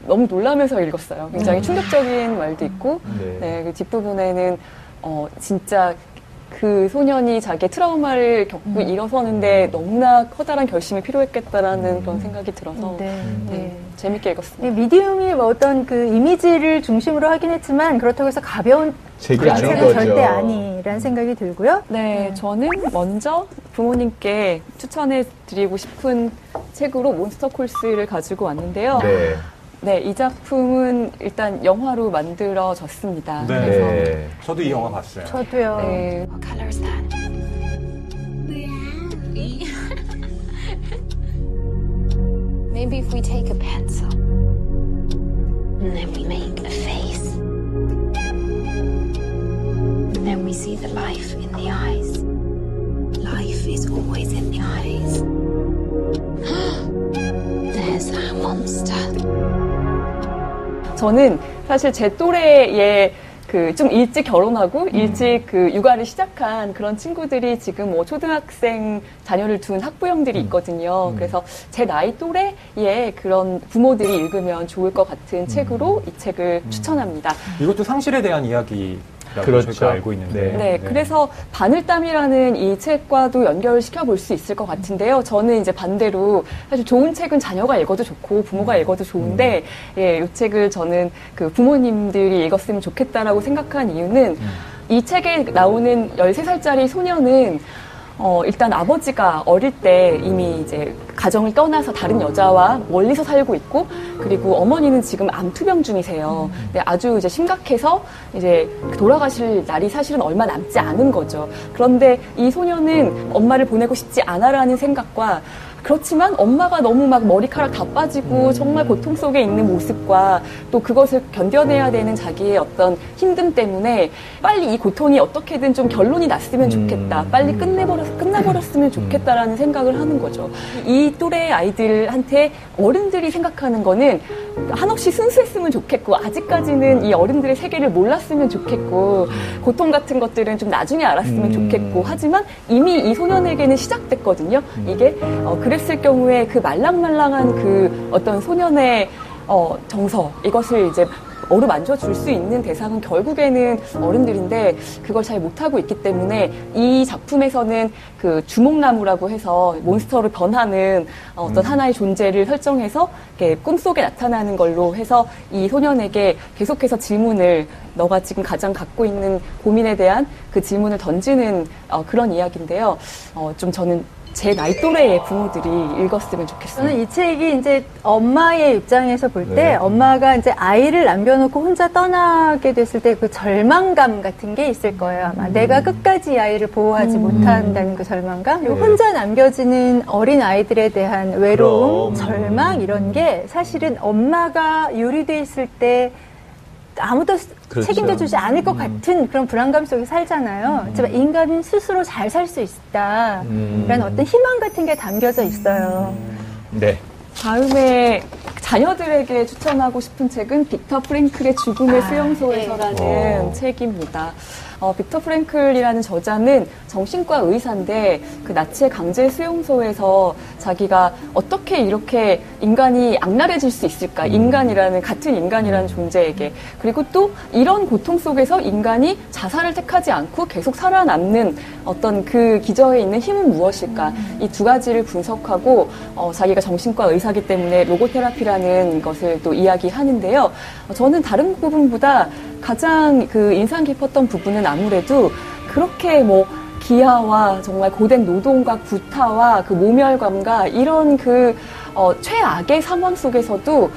너무 놀라면서 읽었어요. 굉장히 충격적인 말도 있고, 네. 네, 그 뒷부분에는 어, 진짜 그 소년이 자기의 트라우마를 겪고 일어서는데 너무나 커다란 결심이 필요했겠다라는 그런 생각이 들어서 네. 네, 네. 재밌게 읽었습니다. 이 미디움이 뭐 어떤 그 이미지를 중심으로 하긴 했지만 그렇다고 해서 가벼운 책이 아닌 거죠. 절대 아니라는 생각이 들고요. 네, 저는 먼저 부모님께 추천해 드리고 싶은 책으로 몬스터 콜스를 가지고 왔는데요. 네. 네, 이 작품은 일단 영화로 만들어졌습니다. 네. 그래서 네. 저도 이 영화 봤어요. 저도요. 네, What color is that? Maybe if we take a pencil 저는 사실 제 또래의 그좀 일찍 결혼하고 일찍 그 육아를 시작한 그런 친구들이 지금 뭐 초등학생 자녀를 둔 학부형들이 있거든요. 그래서 제 나이 또래의 그런 부모들이 읽으면 좋을 것 같은 책으로 이 책을 추천합니다. 이것도 상실에 대한 이야기. 그렇죠. 저희가 알고 있는데. 네. 네, 그래서 바늘땀이라는 이 책과도 연결을 시켜볼 수 있을 것 같은데요. 저는 이제 반대로 사실 좋은 책은 자녀가 읽어도 좋고 부모가 읽어도 좋은데, 예, 이 책을 저는 그 부모님들이 읽었으면 좋겠다라고 생각한 이유는 이 책에 나오는 13살짜리 소녀는 어, 일단 아버지가 어릴 때 이미 이제 가정을 떠나서 다른 여자와 멀리서 살고 있고, 그리고 어머니는 지금 암투병 중이세요. 근데 아주 이제 심각해서 이제 돌아가실 날이 사실은 얼마 남지 않은 거죠. 그런데 이 소녀는 엄마를 보내고 싶지 않아라는 생각과 그렇지만 엄마가 너무 막 머리카락 다 빠지고 정말 고통 속에 있는 모습과 또 그것을 견뎌내야 되는 자기의 어떤 힘듦 때문에 빨리 이 고통이 어떻게든 좀 결론이 났으면 좋겠다. 빨리 끝내버렸, 끝나버렸으면 좋겠다라는 생각을 하는 거죠. 이 또래 아이들한테 어른들이 생각하는 거는 한없이 순수했으면 좋겠고 아직까지는 이 어른들의 세계를 몰랐으면 좋겠고 고통 같은 것들은 좀 나중에 알았으면 좋겠고 하지만 이미 이 소년에게는 시작됐거든요. 이게 어, 그 랬을 경우에 그 말랑말랑한 그 어떤 소년의 어, 정서 이것을 이제 어루만져 줄 수 있는 대상은 결국에는 어른들인데 그걸 잘 못하고 있기 때문에 이 작품에서는 그 주목나무라고 해서 몬스터로 변하는 어떤 하나의 존재를 설정해서 꿈속에 나타나는 걸로 해서 이 소년에게 계속해서 질문을 너가 지금 가장 갖고 있는 고민에 대한 그 질문을 던지는 어, 그런 이야기인데요. 어, 좀 저는 제 나이 또래의 부모들이 읽었으면 좋겠어요. 저는 이 책이 이제 엄마의 입장에서 볼때 네. 엄마가 이제 아이를 남겨놓고 혼자 떠나게 됐을 때 그 절망감 같은 게 있을 거예요. 아마 내가 끝까지 이 아이를 보호하지 못한다는 그 절망감, 그리고 네. 혼자 남겨지는 어린 아이들에 대한 외로움, 그럼. 절망 이런 게 사실은 엄마가 유리돼 있을 때 아무도 그렇죠. 책임져 주지 않을 것 같은 그런 불안감 속에 살잖아요. 하지만 인간은 스스로 잘 살 수 있다라는 음. 어떤 희망 같은 게 담겨져 있어요. 네. 다음에 자녀들에게 추천하고 싶은 책은 빅터 프랭클의 죽음의 수용소에서라는 네. 책입니다. 어, 빅터 프랭클이라는 저자는 정신과 의사인데 그 나치의 강제 수용소에서 자기가 어떻게 이렇게 인간이 악랄해질 수 있을까? 인간이라는 같은 인간이라는 존재에게 그리고 또 이런 고통 속에서 인간이 자살을 택하지 않고 계속 살아남는 어떤 그 기저에 있는 힘은 무엇일까? 이 두 가지를 분석하고 어, 자기가 정신과 의사기 때문에 로고테라피라는 것을 또 이야기하는데요. 어, 저는 다른 부분보다 가장 그 인상 깊었던 부분은 아무래도 그렇게 뭐 기아와 정말 고된 노동과 구타와 그 모멸감과 이런 그 어, 최악의 상황 속에서도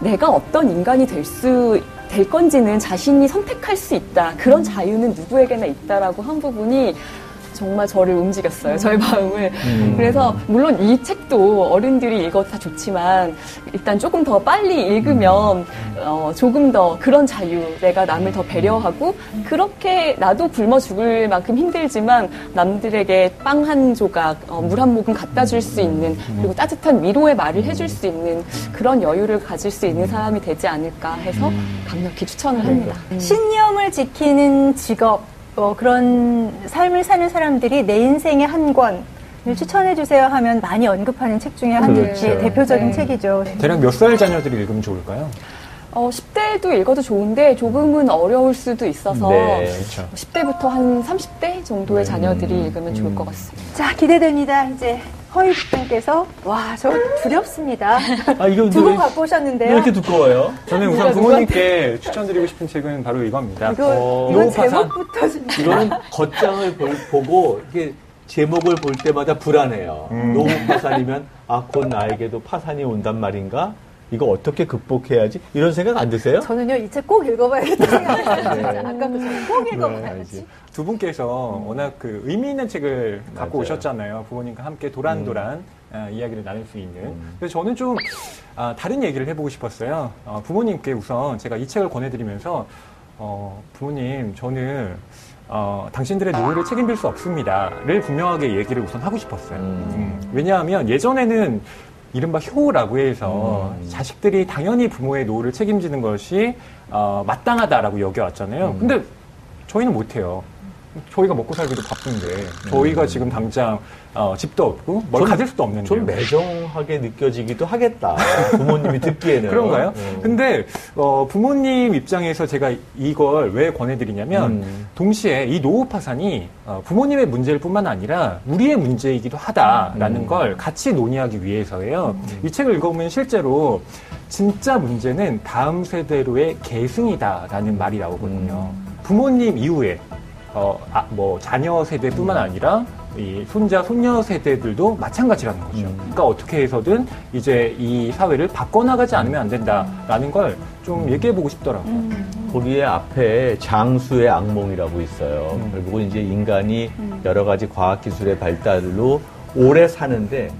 내가 어떤 인간이 될 수 될 건지는 자신이 선택할 수 있다. 그런 자유는 누구에게나 있다라고 한 부분이 정말 저를 움직였어요. 저의 마음을. 그래서 물론 이 책도 어른들이 읽어도 다 좋지만 일단 조금 더 빨리 읽으면 어, 조금 더 그런 자유, 내가 남을 더 배려하고 그렇게 나도 굶어 죽을 만큼 힘들지만 남들에게 빵 한 조각, 어, 물한 모금 갖다 줄 수 있는 그리고 따뜻한 위로의 말을 해줄 수 있는 그런 여유를 가질 수 있는 사람이 되지 않을까 해서 강력히 추천을 합니다. 신념을 지키는 직업, 뭐 그런 삶을 사는 사람들이 내 인생의 한 권을 추천해 주세요 하면 많이 언급하는 책 중에 한 그렇죠. 개, 대표적인 네. 책이죠. 대략 몇 살 자녀들이 읽으면 좋을까요? 어, 10대도 읽어도 좋은데 조금은 어려울 수도 있어서 네. 그렇죠. 10대부터 한 30대 정도의 자녀들이 읽으면 좋을 것 같습니다. 자, 기대됩니다. 이제 허이부님께서 와, 저 두렵습니다. 아, 이거 두권 왜- 갖고 오셨는데요. 왜 이렇게 두꺼워요? 저는 우선 부모님께 추천드리고 싶은 책은 바로 이겁니다. 이거, 어, 이건. 제목부터 진짜. 이거는 겉장을 볼- 보고 이게 제목을 볼 때마다 불안해요. 음. 노후 파산이면 아, 곧 나에게도 파산이 온단 말인가? 이거 어떻게 극복해야지? 이런 생각 안 드세요? 저는요, 이 책 꼭 읽어봐야겠다 생각했어요. 네. 진짜 아까부터 꼭 읽어봐야지. 네, 두 분께서 워낙 그 의미 있는 책을 갖고 맞아요. 오셨잖아요. 부모님과 함께 도란도란 음. 아, 이야기를 나눌 수 있는. 그래서 저는 좀 아, 다른 얘기를 해보고 싶었어요. 어, 부모님께 우선 제가 이 책을 권해드리면서 어, 부모님 저는 어, 당신들의 노후를 책임질 수 없습니다.를 분명하게 얘기를 우선 하고 싶었어요. 음. 음, 왜냐하면 예전에는 이른바 효라고 해서 음. 자식들이 당연히 부모의 노후를 책임지는 것이 어, 마땅하다라고 여겨왔잖아요. 음. 근데 저희는 못해요. 저희가 먹고 살기도 바쁜데 저희가 지금 당장 어, 집도 없고 뭘 좀- 가질 수도 없는데 좀 매정하게 느껴지기도 하겠다. 부모님이 듣기에는. 그런가요? 음. 근데 어, 부모님 입장에서 제가 이걸 왜 권해드리냐면 음. 동시에 이 노후 파산이 어, 부모님의 문제일 뿐만 아니라 우리의 문제이기도 하다라는 음. 걸 같이 논의하기 위해서예요. 이 책을 읽어보면 실제로 진짜 문제는 다음 세대로의 계승이다라는 말이 나오거든요. 부모님 이후에 어, 아, 뭐 자녀 세대뿐만 아니라 이 손자 손녀 세대들도 마찬가지라는 거죠. 그러니까 어떻게 해서든 이제 이 사회를 바꿔나가지 않으면 안 된다라는 걸 좀 얘기해 보고 싶더라고요. 거기에 앞에 장수의 악몽이라고 있어요. 음. 결국은 이제 인간이 여러 가지 과학 기술의 발달로 오래 사는데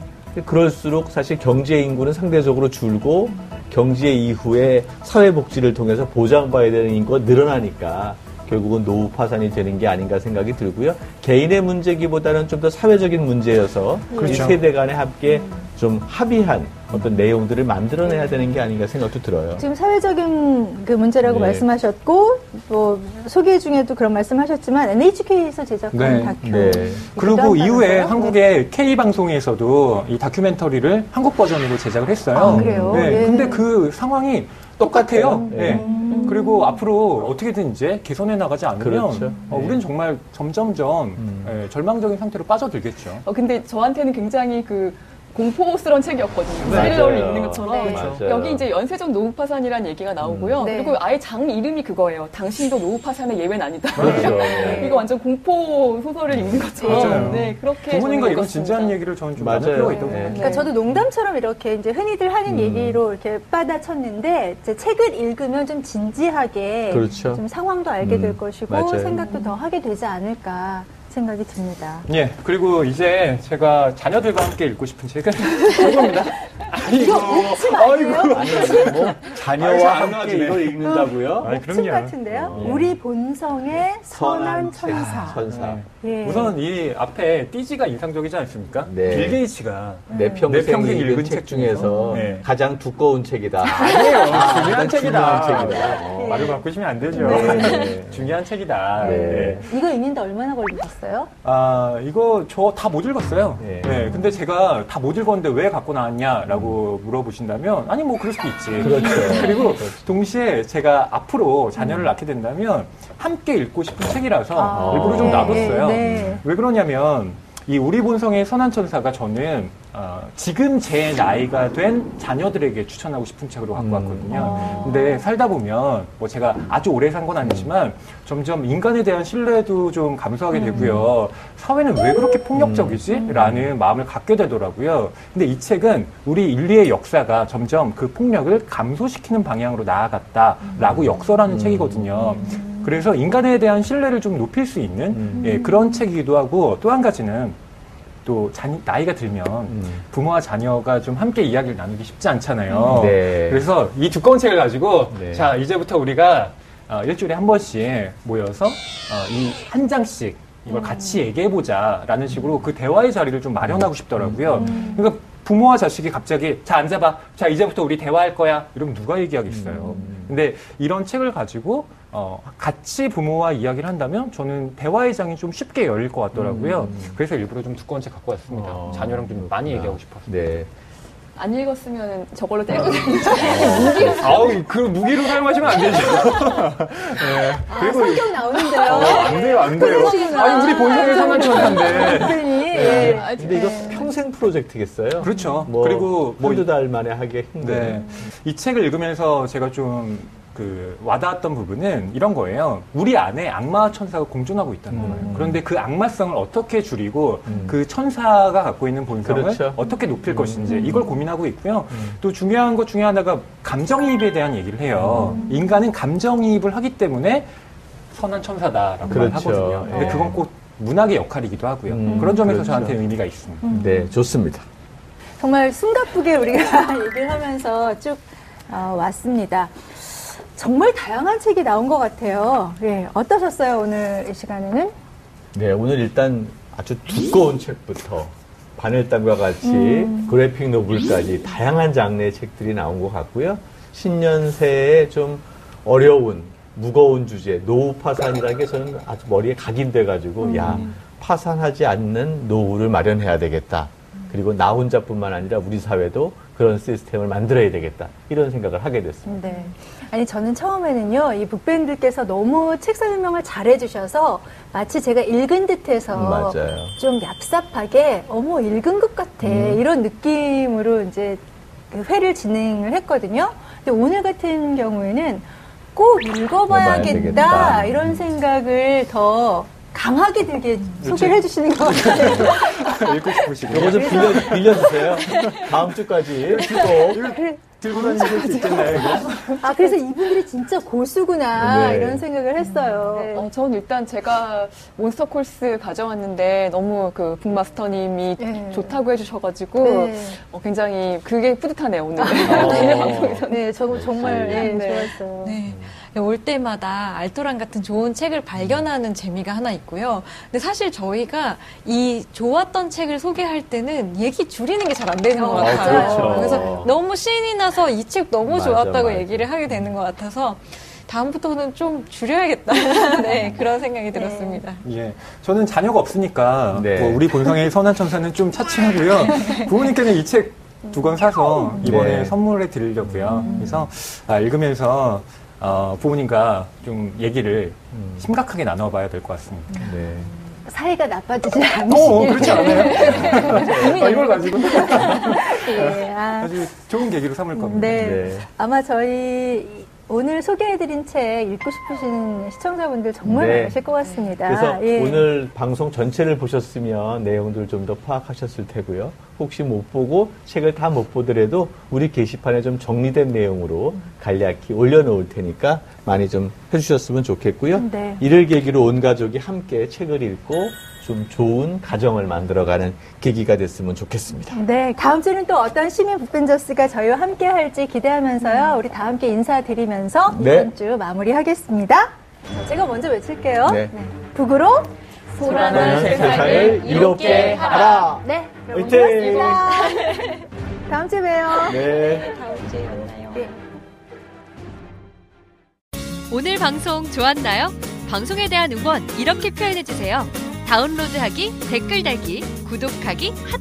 그럴수록 사실 경제 인구는 상대적으로 줄고 경제 이후에 사회 복지를 통해서 보장받아야 되는 인구가 늘어나니까 결국은 노후 파산이 되는 게 아닌가 생각이 들고요. 개인의 문제기보다는 좀 더 사회적인 문제여서 이 그렇죠. 세대 간에 함께 좀 합의한 어떤 내용들을 만들어내야 되는 게 아닌가 생각도 들어요. 지금 사회적인 그 문제라고 네. 말씀하셨고 뭐 소개 중에도 그런 말씀하셨지만 NHK에서 제작한 네. 다큐 네. 그리고 이후에 네. 한국의 K 방송에서도 이 다큐멘터리를 한국 버전으로 제작을 했어요. 아, 그래요? 네. 예. 근데 그 상황이 똑같아요. 똑같아요. 네. 음. 그리고 앞으로 어떻게든 이제 개선해 나가지 않으면 그렇죠. 어, 네. 우린 정말 점점점 예, 절망적인 상태로 빠져들겠죠. 어, 근데 저한테는 굉장히 그 공포스러운 책이었거든요. 스릴러를 읽는 것처럼. 네. 맞아요. 여기 이제 연쇄적 노후 파산이라는 얘기가 나오고요. 네. 그리고 아예 장 이름이 그거예요. 당신도 노후 파산의 예외는 아니다. 그렇죠. 이거 완전 공포 소설을 읽는 것처럼. 맞아요. 네, 그렇게 부모님과 이런. 진지한 얘기를 저는 좀 맞아요. 필요가 있다고 네. 생각해요. 그러니까 저도 농담처럼 이렇게 이제 흔히들 하는 음. 얘기로 이렇게 받아쳤는데 이제 책을 읽으면 좀 진지하게 그렇죠. 좀 상황도 알게 음, 될 것이고 맞아요. 생각도 더 하게 되지 않을까 생각이 듭니다. 예, 그리고 이제 제가 자녀들과 함께 읽고 싶은 책은 이겁니다. 아이고, 아이고. 아니, 뭐, 자녀와 함께. 이걸 읽는다고요? 아니, 책 그럼요. 같은데요. 어. 우리 본성의 선한 천사. 천사. 네. 예. 우선 이 앞에 띠지가 인상적이지 않습니까? 네. 빌 게이츠가 내 평생, 내 평생 읽은 읽은 책책 중에서 네. 가장 두꺼운 책이다. 아니에요. 아, 중요한 책이다. 중요한 책이다. 어, 말을 바꾸시면 안 되죠. 네. 중요한 책이다. 네. 네. 이거 읽는데 얼마나 걸리셨어요? 아, 이거 저 다 못 읽었어요. 네. 네. 근데 제가 다 못 읽었는데 왜 갖고 나왔냐라고 물어보신다면, 아니, 뭐, 그럴 수도 있지. 그렇죠. 그리고 동시에 제가 앞으로 자녀를 음. 낳게 된다면 함께 읽고 싶은 책이라서 아. 일부러 좀 네, 놔뒀어요. 네. 왜 그러냐면, 이 우리 본성의 선한 천사가 저는 어, 지금 제 나이가 된 자녀들에게 추천하고 싶은 책으로 갖고 음. 왔거든요. 아. 근데 살다 보면 뭐 제가 아주 오래 산 건 아니지만 점점 인간에 대한 신뢰도 좀 감소하게 되고요. 사회는 왜 그렇게 폭력적이지? 라는 마음을 갖게 되더라고요. 근데 이 책은 우리 인류의 역사가 점점 그 폭력을 감소시키는 방향으로 나아갔다라고 역설하는 책이거든요. 그래서 인간에 대한 신뢰를 좀 높일 수 있는 음. 예, 그런 책이기도 하고 또 한 가지는 또 자- 나이가 들면 음. 부모와 자녀가 좀 함께 이야기를 나누기 쉽지 않잖아요. 네. 그래서 이 두꺼운 책을 가지고 네. 자 이제부터 우리가 어, 일주일에 한 번씩 모여서 이한 장씩 이걸 같이 얘기해 보자라는 식으로 그 대화의 자리를 좀 마련하고 싶더라고요. 그러니까 부모와 자식이 갑자기 자 앉아봐, 자 이제부터 우리 대화할 거야 이러면 누가 얘기하겠어요. 근데 이런 책을 가지고 어, 같이 부모와 이야기를 한다면 저는 대화의 장이 좀 쉽게 열릴 것 같더라고요. 그래서 일부러 좀 두꺼운 책 갖고 왔습니다. 어, 자녀랑 좀 많이 얘기하고 싶어서. 네. 안 읽었으면 저걸로 떼고 다니는 아우, 그 무기로 사용하시면 안 되죠. 네. 아, 성격 나오는데요. 안 돼요, 안 돼요. 아니, 우리 천사인데. 그러니 네. 예. 근데 이거 평생 프로젝트겠어요? 그렇죠. 뭐 그리고 뭐 한두 이- 달 만에 하기 힘든. 네. 이 책을 읽으면서 제가 좀 그 와닿았던 부분은 이런 거예요. 우리 안에 악마와 천사가 공존하고 있다는 거예요. 그런데 그 악마성을 어떻게 줄이고 음. 그 천사가 갖고 있는 본성을 그렇죠. 어떻게 높일 것인지 이걸 고민하고 있고요. 음. 또 중요한 것 중에 하나가 감정이입에 대한 얘기를 해요. 인간은 감정이입을 하기 때문에 선한 천사다라고 그렇죠. 하거든요. 근데 네. 그건 꼭 문학의 역할이기도 하고요. 음, 그런 점에서 그렇죠. 저한테 의미가 있습니다. 네, 좋습니다. 정말 숨가쁘게 우리가 얘기를 하면서 쭉 어, 왔습니다. 정말 다양한 책이 나온 것 같아요. 예, 어떠셨어요 오늘 이 시간에는? 네, 오늘 일단 아주 두꺼운 책부터 바늘땀과 같이 음. 그래픽 노블까지 다양한 장르의 책들이 나온 것 같고요. 신년 새해 좀 어려운 무거운 주제, 노후 파산이라는 게 저는 아주 머리에 각인돼 가지고 음. 야 파산하지 않는 노후를 마련해야 되겠다. 그리고 나 혼자뿐만 아니라 우리 사회도 그런 시스템을 만들어야 되겠다. 이런 생각을 하게 됐습니다. 네. 아니 저는 처음에는요 이 북밴드께서 너무 책 설명을 잘 해주셔서 마치 제가 읽은 듯해서 맞아요. 좀 얍삽하게 어머 읽은 것 같아 음. 이런 느낌으로 이제 그 회를 진행을 했거든요. 근데 오늘 같은 경우에는 꼭 읽어봐야 읽어봐야겠다. 이런 생각을 더 강하게 들게 소개를 해주시는 것 같아요. 읽고 싶으시고. 이거 좀 빌려, 빌려주세요. 다음 주까지 꼭. 그래- 들고 다니실 수 있겠나요, 이거? 아 그래서 이분들이 진짜 고수구나 네. 이런 생각을 했어요. 네. 어, 전 일단 제가 몬스터 콜스 가져왔는데 너무 그 북마스터님이 네. 좋다고 해주셔가지고 네. 어, 굉장히 그게 뿌듯하네요 오늘. 어. 네, 저, 정말 네, 네. 좋았어요. 네. 올 때마다 알토란 같은 좋은 책을 발견하는 재미가 하나 있고요. 근데 사실 저희가 이 좋았던 책을 소개할 때는 얘기 줄이는 게 잘 안 되는 것 어, 같아요. 그렇죠. 그래서 너무 신이 나서 이 책 너무 좋았다고 맞아. 얘기를 하게 되는 것 같아서 다음부터는 좀 줄여야겠다. 네, 그런 생각이 들었습니다. 예. 저는 자녀가 없으니까 네. 뭐 우리 본성의 선한 천사는 좀 차치하고요. 부모님께는 이 책 두 권 사서 이번에 네. 선물해 드리려고요. 그래서 아, 읽으면서 어, 부모님과 좀 얘기를 심각하게 나눠봐야 될 것 같습니다. 네. 사이가 나빠지지 어, 않으시길. 그렇지 않아요? 아, 이걸 가지고 네, 아, 아주 좋은 계기로 삼을 겁니다. 네. 네. 아마 저희 오늘 소개해드린 책 읽고 싶으신 시청자분들 정말 네. 많으실 것 같습니다. 그래서 예. 오늘 방송 전체를 보셨으면 내용들을 좀더 파악하셨을 테고요. 혹시 못 보고 책을 다 못 보더라도 우리 게시판에 좀 정리된 내용으로 간략히 올려놓을 테니까 많이 좀 해주셨으면 좋겠고요. 네. 이를 계기로 온 가족이 함께 책을 읽고 좀 좋은 가정을 만들어가는 계기가 됐으면 좋겠습니다. 네, 다음 주는 또 어떤 시민 북벤저스가 저희와 함께 할지 기대하면서요. 우리 다 함께 인사드리면서 네. 이번 주 마무리하겠습니다. 자, 제가 먼저 외칠게요. 네. 북으로 소란한 세상을 이롭게 하라. 네, 여러분! 고맙습니다. 다음 주에 봬요. 네. 다음 주에 만나요. 오늘 방송 좋았나요? 방송에 대한 응원 이렇게 표현해 주세요. 다운로드하기, 댓글 달기, 구독하기, 하트